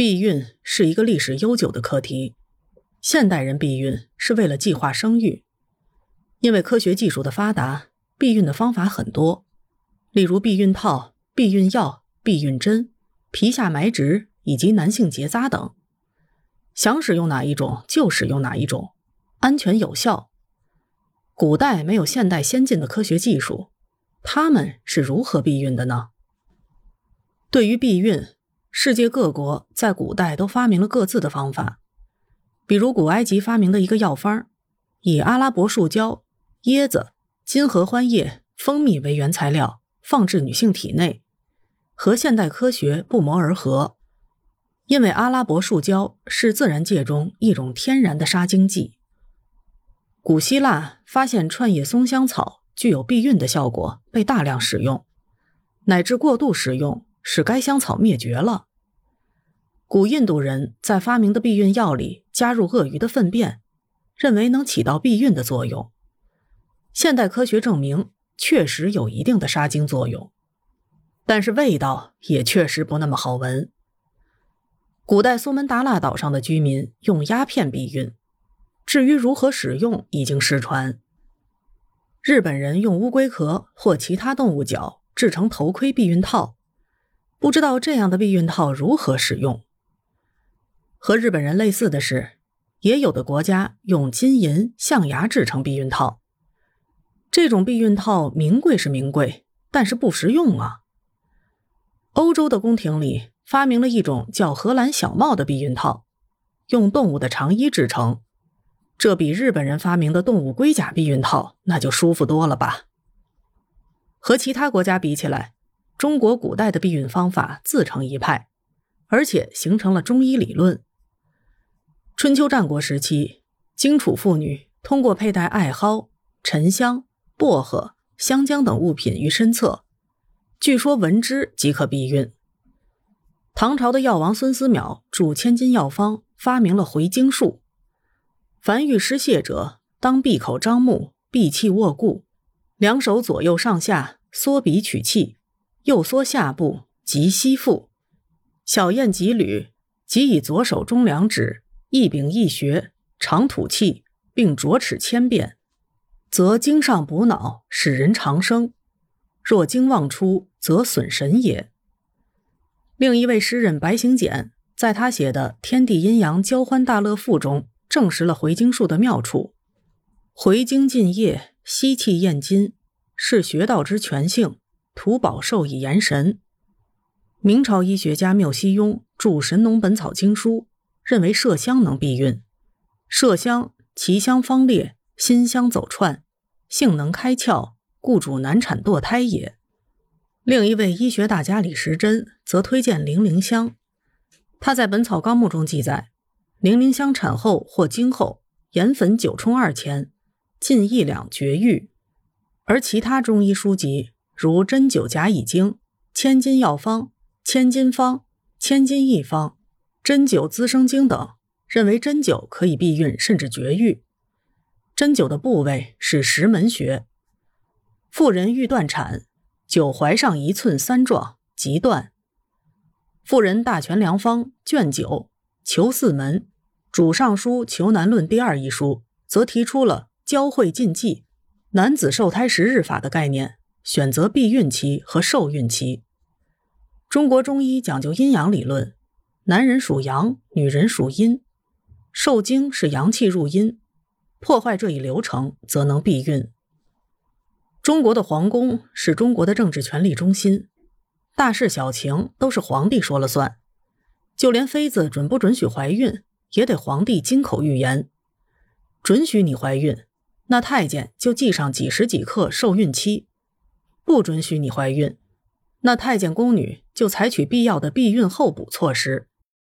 避孕是一个历史悠久的课题。现代人避孕是为了计划生育，因为科学技术的发达，避孕的方法很多，例如避孕套、避孕药、避孕针、皮下埋植以及男性结扎等。想使用哪一种就使用哪一种，安全有效。古代没有现代先进的科学技术，他们是如何避孕的呢？对于避孕，世界各国在古代都发明了各自的方法。比如古埃及发明的一个药方，以阿拉伯树胶、椰子、金合欢叶、蜂蜜为原材料，放置女性体内，和现代科学不谋而合。因为阿拉伯树胶是自然界中一种天然的杀精剂。古希腊发现串叶松香草具有避孕的效果，被大量使用，乃至过度使用。使该香草灭绝了。古印度人在发明的避孕药里加入鳄鱼的粪便，认为能起到避孕的作用。现代科学证明，确实有一定的杀精作用，但是味道也确实不那么好闻。古代苏门答腊岛上的居民用鸦片避孕，至于如何使用，已经失传。日本人用乌龟壳或其他动物角制成头盔避孕套。不知道这样的避孕套如何使用。和日本人类似的是，也有的国家用金银象牙制成避孕套。这种避孕套名贵是名贵，但是不实用啊。欧洲的宫廷里发明了一种叫荷兰小帽的避孕套，用动物的长衣制成，这比日本人发明的动物龟甲避孕套那就舒服多了吧。和其他国家比起来。中国古代的避孕方法自成一派，而且形成了中医理论。春秋战国时期，荆楚妇女通过佩戴艾蒿、沉香、薄荷、香姜等物品于身侧，据说闻之即可避孕。唐朝的药王孙思邈著《千金药方》，发明了回经术。凡欲失泄者，当闭口张目，闭气卧固，两手左右上下缩鼻取气。右缩下部及膝腹，小燕及履，即以左手中两指一柄一穴，长吐气，并啄齿千遍，则经上补脑，使人长生；若经妄出，则损神也。另一位诗人白行简在他写的《天地阴阳交欢大乐赋》中，证实了回经术的妙处。回经尽液，吸气咽津，是穴道之全性。土保寿以延神。明朝医学家缪希庸著《神农本草经书》，认为麝香能避孕。麝香其香芳烈，辛香走串，性能开窍，故主难产堕胎也。另一位医学大家李时珍则推荐零陵香。他在《本草纲目》中记载，零陵香产后或经后，盐粉九冲二钱，近一两绝育。而其他中医书籍。如针灸甲乙经、千金药方、千金方、千金一方、针灸滋生经等，认为针灸可以避孕甚至绝育。针灸的部位是石门穴。妇人欲断产，灸踝上一寸三状，即断。《妇人大全良方》卷九求四门主尚书求难论第二一书，则提出了交会禁忌、男子受胎十日法的概念。选择避孕期和受孕期。中国中医讲究阴阳理论，男人属阳，女人属阴。受精是阳气入阴，破坏这一流程，则能避孕。中国的皇宫是中国的政治权力中心，大事小情都是皇帝说了算，就连妃子准不准许怀孕，也得皇帝金口玉言。准许你怀孕，那太监就记上几时几刻受孕期。不准许你怀孕，那太监宫女就采取必要的避孕后补措施。